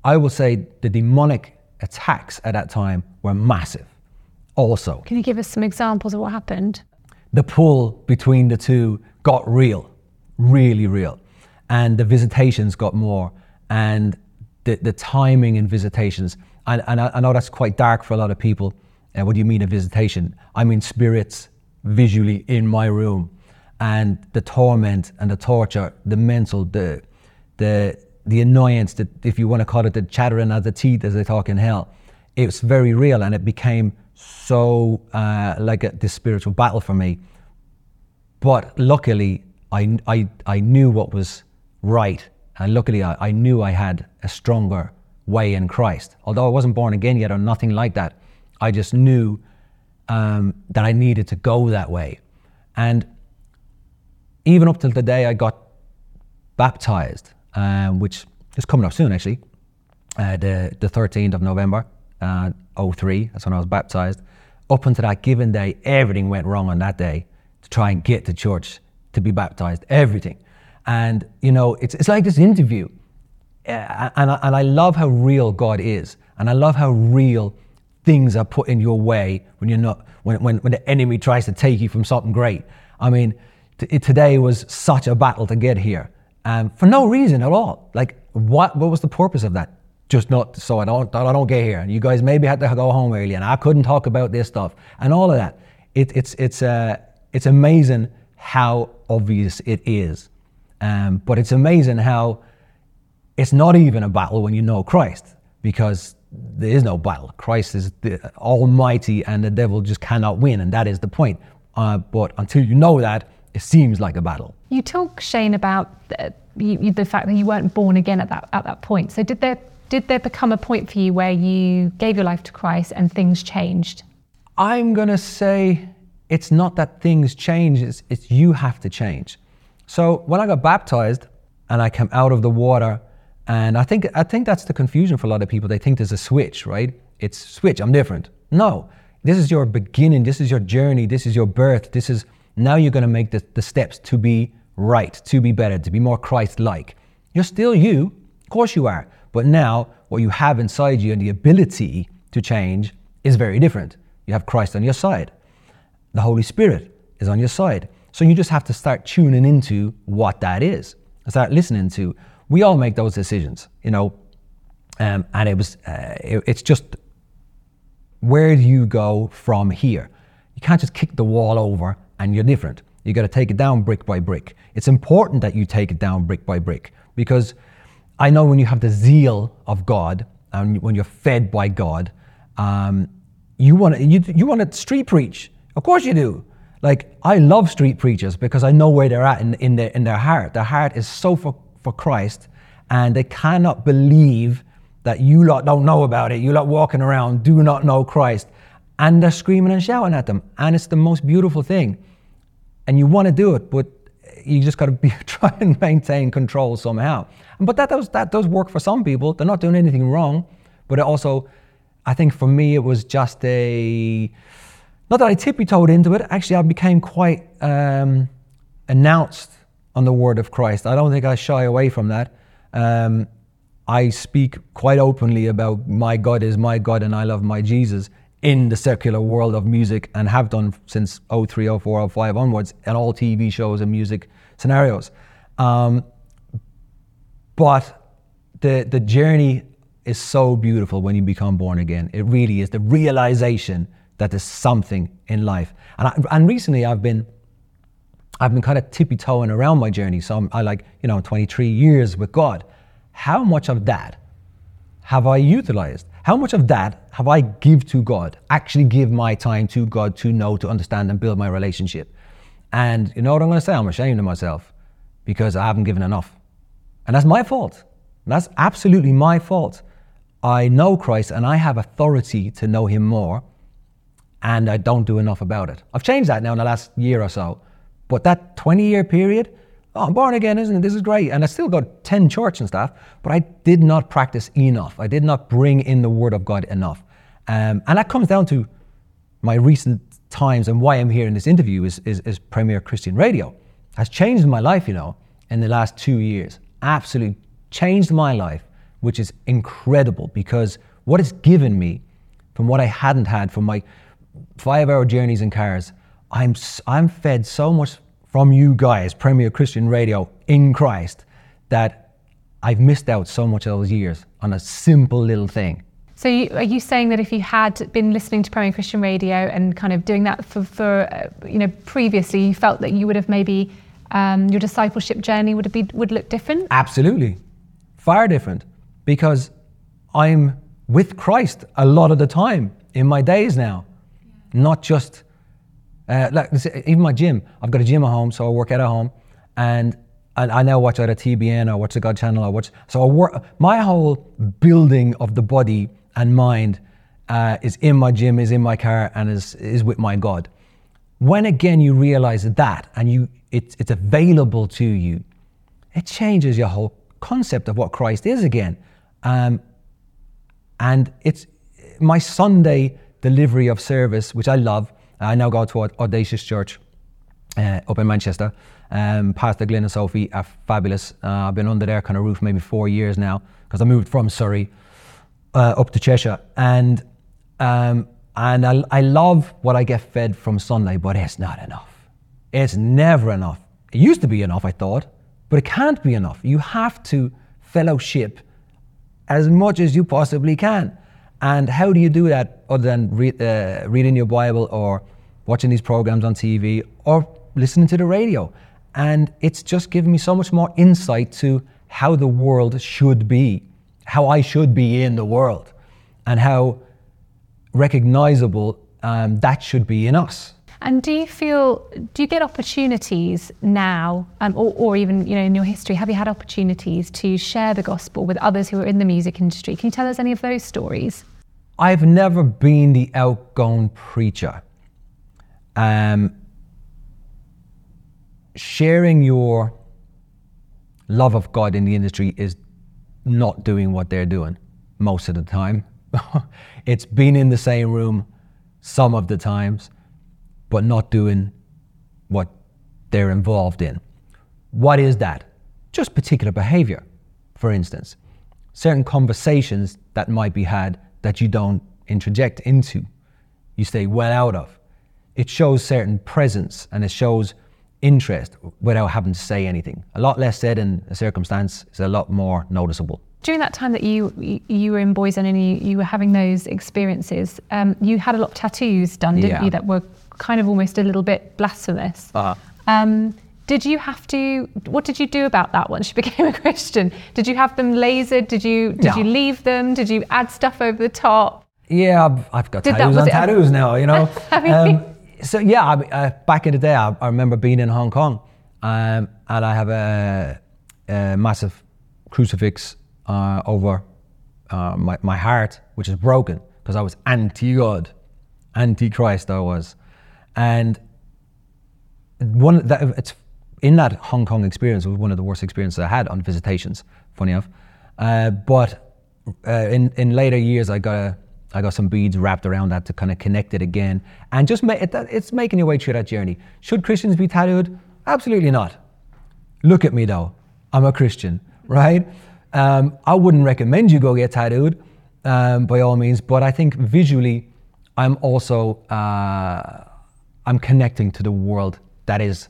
[SPEAKER 1] I will say the demonic attacks at that time were massive also.
[SPEAKER 4] Can you give us some examples of what happened?
[SPEAKER 1] The pull between the two got real, really real. And the visitations got more. And the, the timing in visitations, and, and I, I, know that's quite dark for a lot of people. Uh, what do you mean a visitation? I mean spirits visually in my room. And the torment and the torture, the mental, the, the, the annoyance, that if you want to call it the chattering of the teeth as they talk in hell, it was very real and it became so uh, like a, this spiritual battle for me. But luckily, I, I, I knew what was right. And luckily, I, I knew I had a stronger way in Christ. Although I wasn't born again yet or nothing like that, I just knew um, that I needed to go that way. And even up till the day I got baptized, um, which is coming up soon actually, uh, the, the 13th of November, uh, 03, that's when I was baptized. Up until that given day, everything went wrong on that day to try and get to church to be baptized, everything. And, you know, it's, it's like this interview. Uh, and, I, and I love how real God is. And I love how real things are put in your way when you're not, when, when, when the enemy tries to take you from something great. I mean, t- today was such a battle to get here. Um, for no reason at all. Like, what, what was the purpose of that? just not so I don't I don't get here. And you guys maybe had to go home early, and I couldn't talk about this stuff and all of that. It, it's it's uh, it's amazing how obvious it is, um, but it's amazing how it's not even a battle when you know Christ because there is no battle. Christ is the Almighty, and the devil just cannot win, and that is the point. Uh, but until you know that, it seems like a battle.
[SPEAKER 4] You talk, Shane, about the, you, the fact that you weren't born again at that at that point. So did there did there become a point for you where you gave your life to Christ and things changed?
[SPEAKER 1] I'm going to say it's not that things change, it's, it's you have to change. So when I got baptized and I came out of the water, and I think, I think that's the confusion for a lot of people. They think there's a switch, right? It's switch, I'm different. No, this is your beginning, this is your journey, this is your birth, this is now you're going to make the, the steps to be right, to be better, to be more Christ like. You're still you, of course you are. But now, what you have inside you and the ability to change is very different. You have Christ on your side, the Holy Spirit is on your side. So you just have to start tuning into what that is, start listening to. We all make those decisions, you know, um, and it was, uh, it, it's just where do you go from here? You can't just kick the wall over and you're different. You got to take it down brick by brick. It's important that you take it down brick by brick because I know when you have the zeal of God and when you're fed by God, um, you want to you, you want to street preach. Of course you do. Like I love street preachers because I know where they're at in, in their in their heart. Their heart is so for, for Christ, and they cannot believe that you lot don't know about it. You lot walking around do not know Christ, and they're screaming and shouting at them, and it's the most beautiful thing. And you want to do it, but you just got to be try and maintain control somehow. But that does that does work for some people. They're not doing anything wrong, but it also, I think for me, it was just a not that I tippy toed into it. Actually, I became quite um, announced on the word of Christ. I don't think I shy away from that. Um, I speak quite openly about my God is my God and I love my Jesus in the secular world of music and have done since 03, 04, 05 onwards in all TV shows and music scenarios. Um, but the, the journey is so beautiful when you become born again. It really is the realization that there's something in life. And, I, and recently I've been, I've been kind of tippy toeing around my journey. So I'm, I like, you know, 23 years with God. How much of that have I utilized? How much of that have I give to God? Actually give my time to God to know, to understand and build my relationship. And you know what I'm going to say? I'm ashamed of myself because I haven't given enough. And that's my fault. That's absolutely my fault. I know Christ and I have authority to know him more and I don't do enough about it. I've changed that now in the last year or so. But that 20 year period, oh, I'm born again, isn't it? This is great. And I still got 10 church and stuff, but I did not practice enough. I did not bring in the Word of God enough. Um, and that comes down to my recent times and why I'm here in this interview is, is, is Premier Christian Radio. Has changed my life, you know, in the last two years. Absolutely changed my life, which is incredible because what it's given me from what I hadn't had from my five hour journeys in cars, I'm, I'm fed so much from you guys, Premier Christian Radio, in Christ, that I've missed out so much of those years on a simple little thing.
[SPEAKER 4] So, you, are you saying that if you had been listening to Premier Christian Radio and kind of doing that for, for uh, you know, previously, you felt that you would have maybe um, your discipleship journey would be would look different?
[SPEAKER 1] Absolutely, far different, because I'm with Christ a lot of the time in my days now not just uh, like even my gym. I've got a gym at home, so I work out at home, and I, I now watch either TBN or watch the God Channel or watch. So I work. My whole building of the body and mind uh, is in my gym, is in my car, and is is with my God. When again you realize that, and you it's it's available to you, it changes your whole concept of what Christ is again. Um, and it's my Sunday delivery of service, which I love. I now go to Audacious Church uh, up in Manchester. Um, Pastor Glenn and Sophie are fabulous. Uh, I've been under their kind of roof maybe four years now because I moved from Surrey uh, up to Cheshire. And um, and I, I love what I get fed from Sunday, but it's not enough. It's never enough. It used to be enough, I thought, but it can't be enough. You have to fellowship as much as you possibly can. And how do you do that other than uh, reading your Bible or watching these programs on TV or listening to the radio? And it's just given me so much more insight to how the world should be, how I should be in the world, and how recognizable um, that should be in us.
[SPEAKER 4] And do you feel, do you get opportunities now, um, or, or, even you know in your history, have you had opportunities to share the gospel with others who are in the music industry? Can you tell us any of those stories?
[SPEAKER 1] I've never been the outgoing preacher. Um, sharing your love of God in the industry is not doing what they're doing most of the time. it's being in the same room some of the times but not doing what they're involved in. What is that? Just particular behavior, for instance. Certain conversations that might be had that you don't interject into, you stay well out of. It shows certain presence and it shows interest without having to say anything. A lot less said in a circumstance is a lot more noticeable.
[SPEAKER 4] During that time that you you were in Boyzone and you, you were having those experiences, um, you had a lot of tattoos done, didn't yeah. you, that were kind of almost a little bit blasphemous. Uh-huh. Um, did you have to? What did you do about that once you became a Christian? Did you have them lasered? Did you did no. you leave them? Did you add stuff over the top?
[SPEAKER 1] Yeah, I've, I've got did tattoos that, on tattoos now. You know. um, so yeah, I, uh, back in the day, I, I remember being in Hong Kong, um, and I have a, a massive crucifix uh, over uh, my my heart, which is broken because I was anti God, anti Christ. I was. And one that it's in that Hong Kong experience was one of the worst experiences I had on visitations. Funny enough, uh, but uh, in in later years I got a, I got some beads wrapped around that to kind of connect it again, and just make it, it's making your way through that journey. Should Christians be tattooed? Absolutely not. Look at me though, I'm a Christian, right? Um, I wouldn't recommend you go get tattooed um, by all means, but I think visually, I'm also. Uh, I'm connecting to the world that is,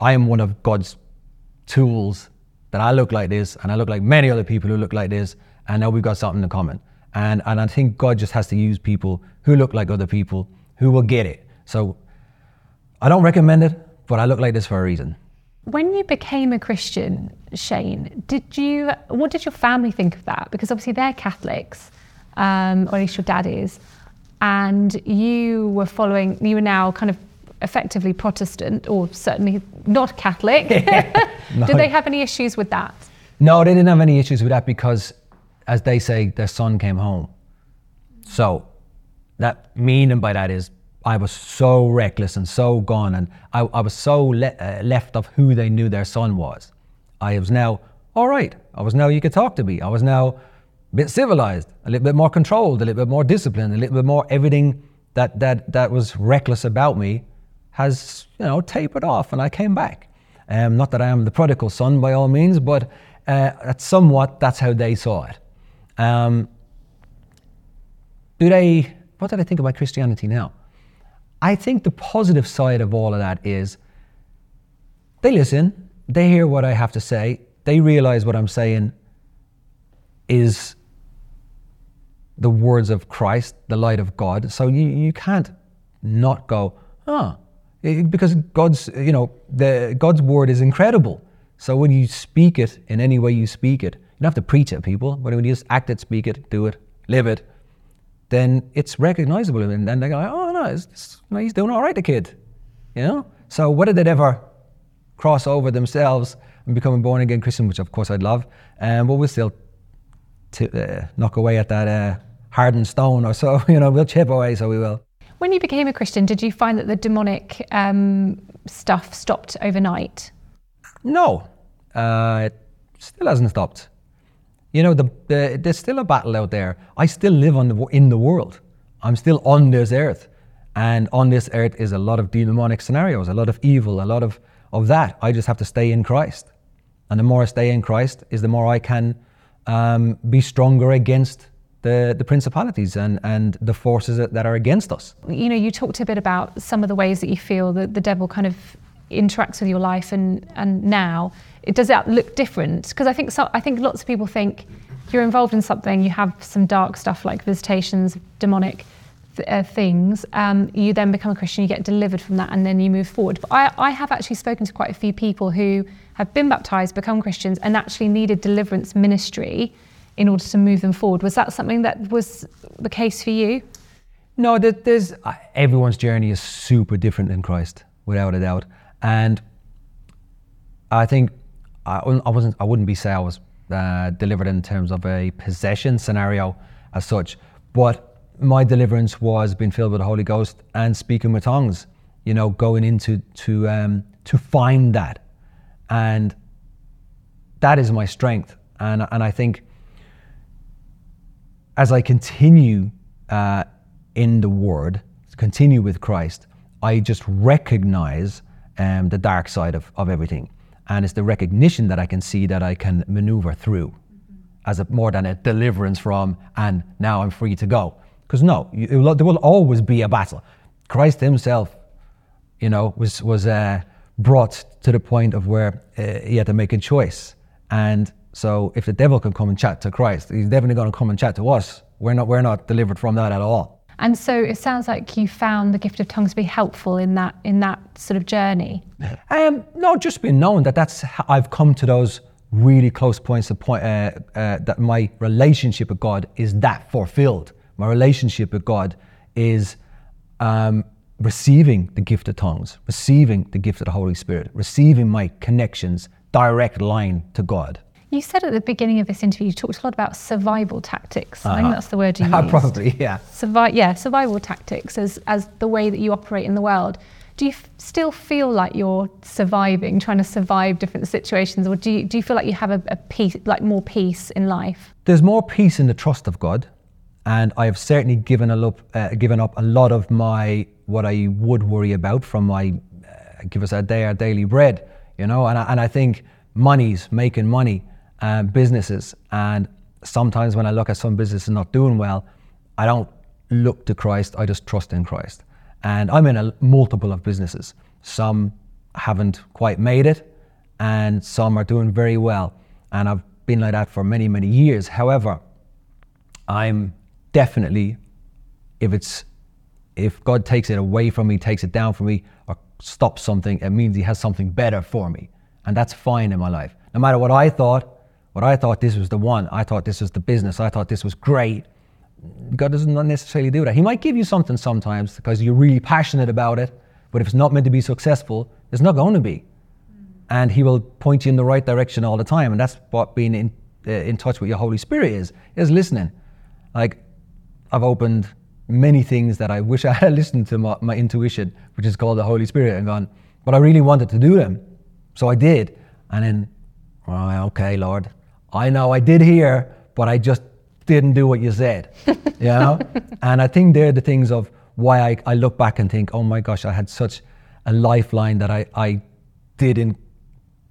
[SPEAKER 1] I am one of God's tools that I look like this and I look like many other people who look like this and now we've got something in common. And, and I think God just has to use people who look like other people who will get it. So I don't recommend it, but I look like this for a reason.
[SPEAKER 4] When you became a Christian, Shane, did you? What did your family think of that? Because obviously they're Catholics, um, or at least your dad is, and you were following. You were now kind of effectively Protestant, or certainly not Catholic.
[SPEAKER 1] No.
[SPEAKER 4] Did they have any issues with that?
[SPEAKER 1] No, they didn't have any issues with that because, as they say, their son came home. So, that meaning by that is I was so reckless and so gone, and I, I was so le- uh, left of who they knew their son was. I was now all right. I was now you could talk to me. I was now a bit civilized, a little bit more controlled, a little bit more disciplined, a little bit more everything that that that was reckless about me has you know tapered off, and I came back. Um, not that I am the prodigal son by all means, but uh, that's somewhat that's how they saw it. Um, do they? What did I think about Christianity now? I think the positive side of all of that is they listen, they hear what I have to say, they realize what I'm saying is the words of Christ, the light of God. So you, you can't not go, oh, because God's, you know, the, God's word is incredible. So when you speak it in any way you speak it, you don't have to preach it, people, but when you just act it, speak it, do it, live it, then it's recognizable. And then they go, oh, no, it's, it's, know, he's doing all right, the kid. You know? So whether they'd ever cross over themselves and become a born again Christian, which of course I'd love, um, but we'll still t- uh, knock away at that uh, hardened stone or so. You know, we'll chip away, so we will.
[SPEAKER 4] When you became a Christian, did you find that the demonic um, stuff stopped overnight?
[SPEAKER 1] No, uh, it still hasn't stopped. You know, the, the, there's still a battle out there. I still live on the, in the world. I'm still on this earth. And on this earth is a lot of demonic scenarios, a lot of evil, a lot of, of that. I just have to stay in Christ. And the more I stay in Christ, is the more I can um, be stronger against the, the principalities and, and the forces that, that are against us.
[SPEAKER 4] You know, you talked a bit about some of the ways that you feel that the devil kind of interacts with your life and, and now. It, does that look different? Because I think so, I think lots of people think you're involved in something, you have some dark stuff like visitations, demonic uh, things. Um, you then become a Christian, you get delivered from that, and then you move forward. But I, I have actually spoken to quite a few people who have been baptized, become Christians, and actually needed deliverance ministry in order to move them forward. Was that something that was the case for you?
[SPEAKER 1] No, there- there's uh, everyone's journey is super different in Christ, without a doubt. And I think I, I wasn't. I wouldn't be say I was uh, delivered in terms of a possession scenario as such, but my deliverance was being filled with the Holy Ghost and speaking with tongues. You know, going into to um, to find that, and that is my strength. And and I think as I continue uh, in the Word, continue with Christ, I just recognize um, the dark side of, of everything. And it's the recognition that I can see that I can maneuver through as a, more than a deliverance from, and now I'm free to go. Because no, will, there will always be a battle. Christ Himself, you know, was, was uh, brought to the point of where uh, He had to make a choice. And so if the devil can come and chat to Christ, he's definitely going to come and chat to us. We're not, we're not delivered from that at all.
[SPEAKER 4] And so it sounds like you found the gift of tongues to be helpful in that in that sort of journey.
[SPEAKER 1] Um, no, just being known that that's how I've come to those really close points of point uh, uh, that my relationship with God is that fulfilled. My relationship with God is um, receiving the gift of tongues, receiving the gift of the Holy Spirit, receiving my connections, direct line to God.
[SPEAKER 4] You said at the beginning of this interview, you talked a lot about survival tactics. I think that's the word you used.
[SPEAKER 1] Probably, yeah.
[SPEAKER 4] Survi- yeah, survival tactics as, as the way that you operate in the world. Do you f- still feel like you're surviving, trying to survive different situations, or do you, do you feel like you have a, a peace, like more peace in life?
[SPEAKER 1] There's more peace in the trust of God, and I have certainly given a up, uh, given up a lot of my what I would worry about from my uh, give us our day our daily bread, you know. And I, and I think money's making money, um, businesses, and sometimes when I look at some businesses not doing well, I don't look to Christ. I just trust in Christ, and I'm in a multiple of businesses. Some haven't quite made it, and some are doing very well, and I've been like that for many many years. However, I'm definitely, if it's, if God takes it away from me, takes it down from me, or stops something, it means He has something better for me. and that's fine in my life. No matter what I thought, what I thought this was the one, I thought this was the business, I thought this was great. God doesn't necessarily do that. He might give you something sometimes because you're really passionate about it, but if it's not meant to be successful, it's not going to be. And He will point you in the right direction all the time, and that's what being in, uh, in touch with your Holy Spirit is, is listening. Like I've opened many things that I wish I had listened to my, my intuition, which is called the Holy Spirit, and gone, but I really wanted to do them. So I did. And then, oh, okay, Lord, I know I did hear, but I just didn't do what you said. you know? and I think they're the things of why I, I look back and think, oh my gosh, I had such a lifeline that I, I didn't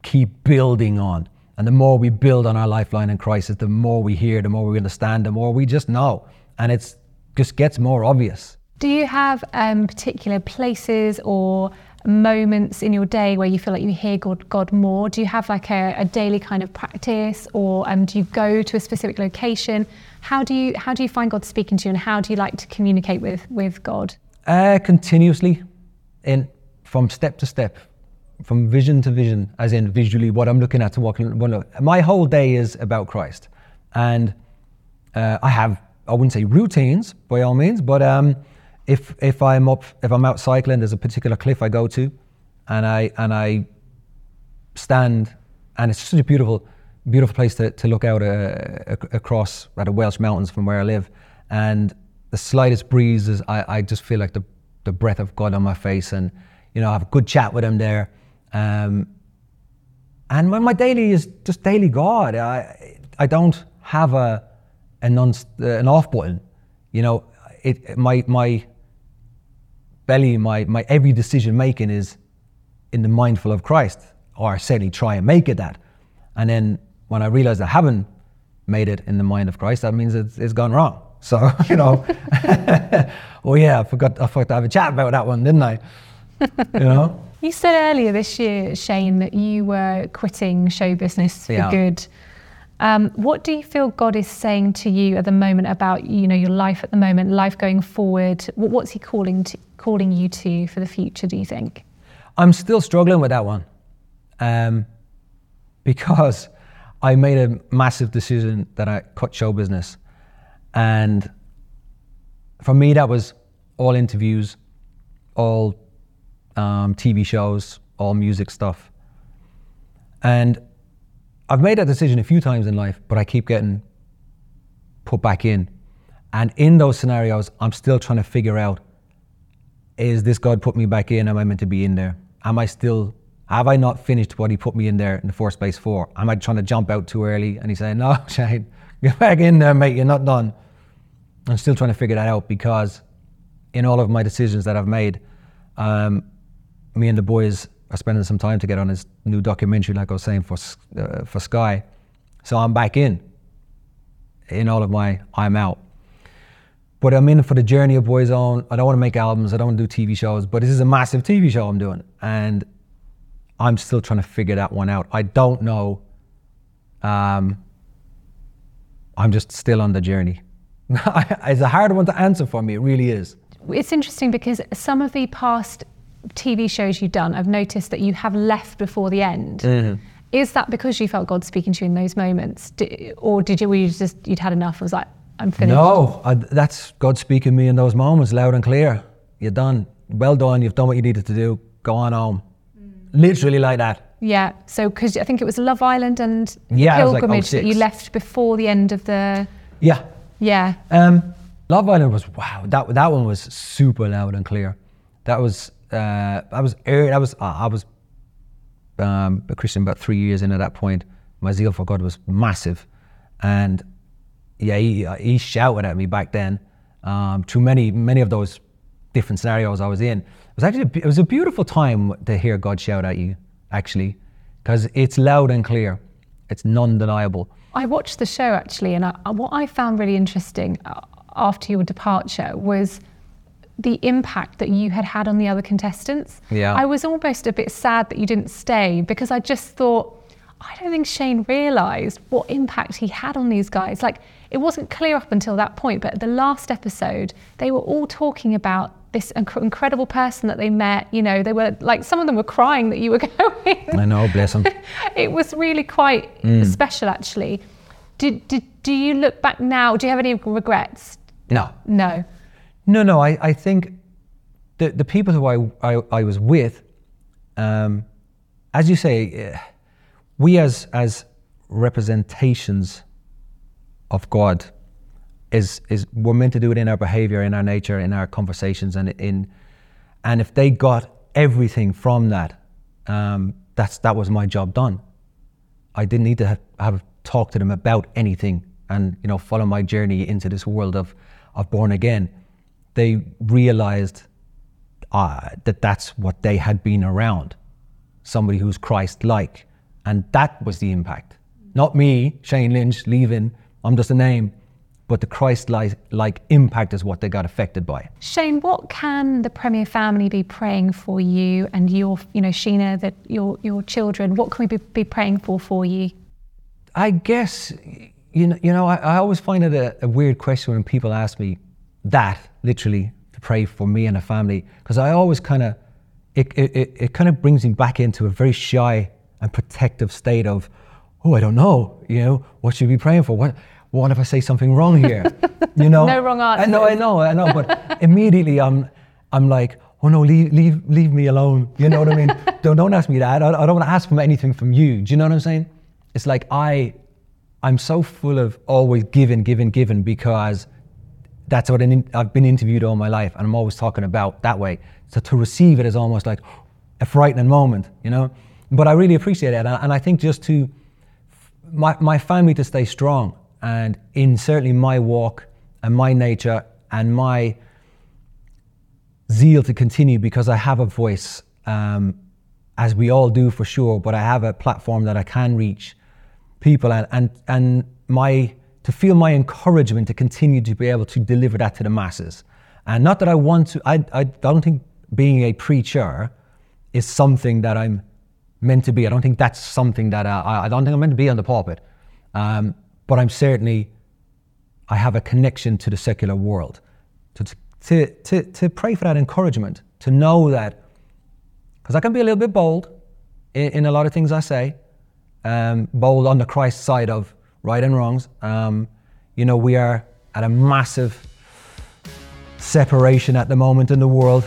[SPEAKER 1] keep building on. And the more we build on our lifeline in Christ, the more we hear, the more we understand, the more we just know. And it's just gets more obvious.
[SPEAKER 4] Do you have um, particular places or moments in your day where you feel like you hear God, God more? Do you have like a, a daily kind of practice, or um, do you go to a specific location? How do you how do you find God speaking to you, and how do you like to communicate with with God?
[SPEAKER 1] Uh, continuously, in from step to step, from vision to vision, as in visually what I'm looking at to walk. My whole day is about Christ, and uh, I have I wouldn't say routines by all means, but um, if if I'm up if I'm out cycling, there's a particular cliff I go to, and I and I stand, and it's such a beautiful beautiful place to, to look out uh, across at the Welsh mountains from where I live, and the slightest breeze is I, I just feel like the the breath of God on my face, and you know I have a good chat with Him there, um, and my, my daily is just daily God. I I don't have a an, non, uh, an off button. You know, it, my, my belly, my, my every decision making is in the mindful of Christ, or I certainly try and make it that. And then when I realize I haven't made it in the mind of Christ, that means it's, it's gone wrong. So, you know, oh yeah, I forgot, I forgot to have a chat about that one, didn't I? You know?
[SPEAKER 4] You said earlier this year, Shane, that you were quitting show business for yeah. good. Um, what do you feel God is saying to you at the moment about you know your life at the moment, life going forward? What's He calling to, calling you to for the future? Do you think?
[SPEAKER 1] I'm still struggling with that one, um, because I made a massive decision that I cut show business, and for me that was all interviews, all um, TV shows, all music stuff, and I've made that decision a few times in life, but I keep getting put back in. And in those scenarios, I'm still trying to figure out is this God put me back in? Am I meant to be in there? Am I still, have I not finished what He put me in there in the first place for? Am I trying to jump out too early? And He's saying, no, Shane, get back in there, mate, you're not done. I'm still trying to figure that out because in all of my decisions that I've made, um, me and the boys are spending some time together on his new documentary, like I was saying, for, uh, for Sky. So I'm back in, in all of my I'm out. But I'm in for the journey of Boyzone. I don't want to make albums, I don't want to do TV shows, but this is a massive TV show I'm doing. And I'm still trying to figure that one out. I don't know. Um, I'm just still on the journey. it's a hard one to answer for me, it really is.
[SPEAKER 4] It's interesting because some of the past TV shows you've done, I've noticed that you have left before the end. Mm-hmm. Is that because you felt God speaking to you in those moments, did, or did you? Were you just you'd had enough? It was like I'm finished.
[SPEAKER 1] No, I, that's God speaking to me in those moments, loud and clear. You're done. Well done. You've done what you needed to do. Go on home. Mm. Literally like that.
[SPEAKER 4] Yeah. So because I think it was Love Island and yeah, Pilgrimage like that you left before the end of the.
[SPEAKER 1] Yeah.
[SPEAKER 4] Yeah.
[SPEAKER 1] Um, Love Island was wow. That that one was super loud and clear. That was uh, I was I was I was um, a Christian about three years in at that point. My zeal for God was massive, and yeah, he, he shouted at me back then. Um, many many of those different scenarios I was in, it was actually a, it was a beautiful time to hear God shout at you. Actually, because it's loud and clear, it's non-deniable.
[SPEAKER 4] I watched the show actually, and I, what I found really interesting uh, after your departure was the impact that you had had on the other contestants.
[SPEAKER 1] Yeah.
[SPEAKER 4] I was almost a bit sad that you didn't stay because I just thought, I don't think Shane realised what impact he had on these guys. Like, it wasn't clear up until that point, but the last episode, they were all talking about this inc- incredible person that they met. You know, they were like some of them were crying that you were going.
[SPEAKER 1] I know, bless them.
[SPEAKER 4] it was really quite
[SPEAKER 1] Mm.
[SPEAKER 4] special, actually. Did, did do you look back now? Do you have any regrets?
[SPEAKER 1] No,
[SPEAKER 4] No.
[SPEAKER 1] No, no. I, I think the the people who I I, I was with, um, as you say, eh, we as as representations of God is is we're meant to do it in our behavior, in our nature, in our conversations, and in and if they got everything from that, um, that's that was my job done. I didn't need to have, have talked to them about anything and you know follow my journey into this world of of born again. They realized uh, that that's what they had been around, somebody who's Christ-like, and that was the impact. Not me, Shane Lynch, leaving. I'm just a name, but the Christ-like impact is what they got affected by.
[SPEAKER 4] Shane, what can the Premier family be praying for you and your, you know, Sheena, that your your children? What can we be, be praying for for you?
[SPEAKER 1] I guess you know. You know, I, I always find it a, a weird question when people ask me that literally to pray for me and a family. Because I always kind of it, it, it, it kind of brings me back into a very shy and protective state of oh I don't know you know what should we be praying for? What what if I say something wrong here? You know?
[SPEAKER 4] No wrong answer
[SPEAKER 1] I know I know I know but immediately I'm I'm like oh no leave leave leave me alone. You know what I mean? Don't don't ask me that. I, I don't want to ask for anything from you. Do you know what I'm saying? It's like I I'm so full of always giving, giving, giving because that's what I've been interviewed all my life, and I'm always talking about that way. So to receive it is almost like a frightening moment, you know. But I really appreciate it, and I think just to my my family to stay strong, and in certainly my walk and my nature and my zeal to continue because I have a voice, um, as we all do for sure. But I have a platform that I can reach people and, and, and my, to feel my encouragement to continue to be able to deliver that to the masses. And not that I want to, I, I don't think being a preacher is something that I'm meant to be. I don't think that's something that I, I don't think I'm meant to be on the pulpit. Um, but I'm certainly, I have a connection to the secular world. To, to, to, to pray for that encouragement, to know that, because I can be a little bit bold in, in a lot of things I say, um, bold on the Christ side of right and wrongs. Um, you know, we are at a massive separation at the moment in the world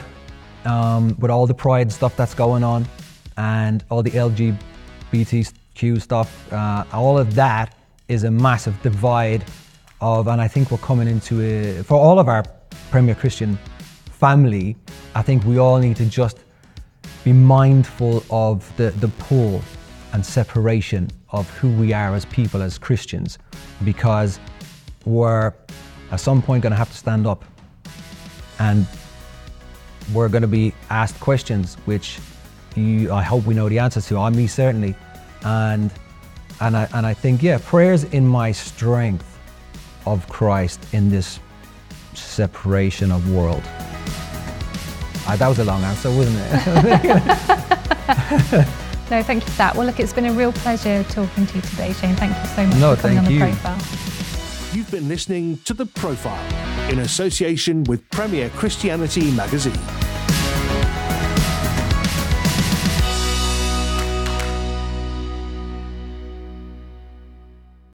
[SPEAKER 1] um, with all the pride stuff that's going on and all the LGBTQ stuff. Uh, all of that is a massive divide of, and I think we're coming into a, for all of our Premier Christian family, I think we all need to just be mindful of the, the pull and separation of who we are as people, as Christians, because we're at some point going to have to stand up and we're going to be asked questions which you, I hope we know the answers to. On me certainly, and and I and I think yeah, prayers in my strength of Christ in this separation of world. Ah, that was a long answer, wasn't it?
[SPEAKER 4] No, thank you for that. Well, look, it's been a real pleasure talking to you today, Shane. Thank you so much
[SPEAKER 1] No,
[SPEAKER 4] for coming
[SPEAKER 1] thank
[SPEAKER 4] on the
[SPEAKER 1] you.
[SPEAKER 4] profile.
[SPEAKER 2] You've been listening to The Profile in association with Premier Christianity Magazine.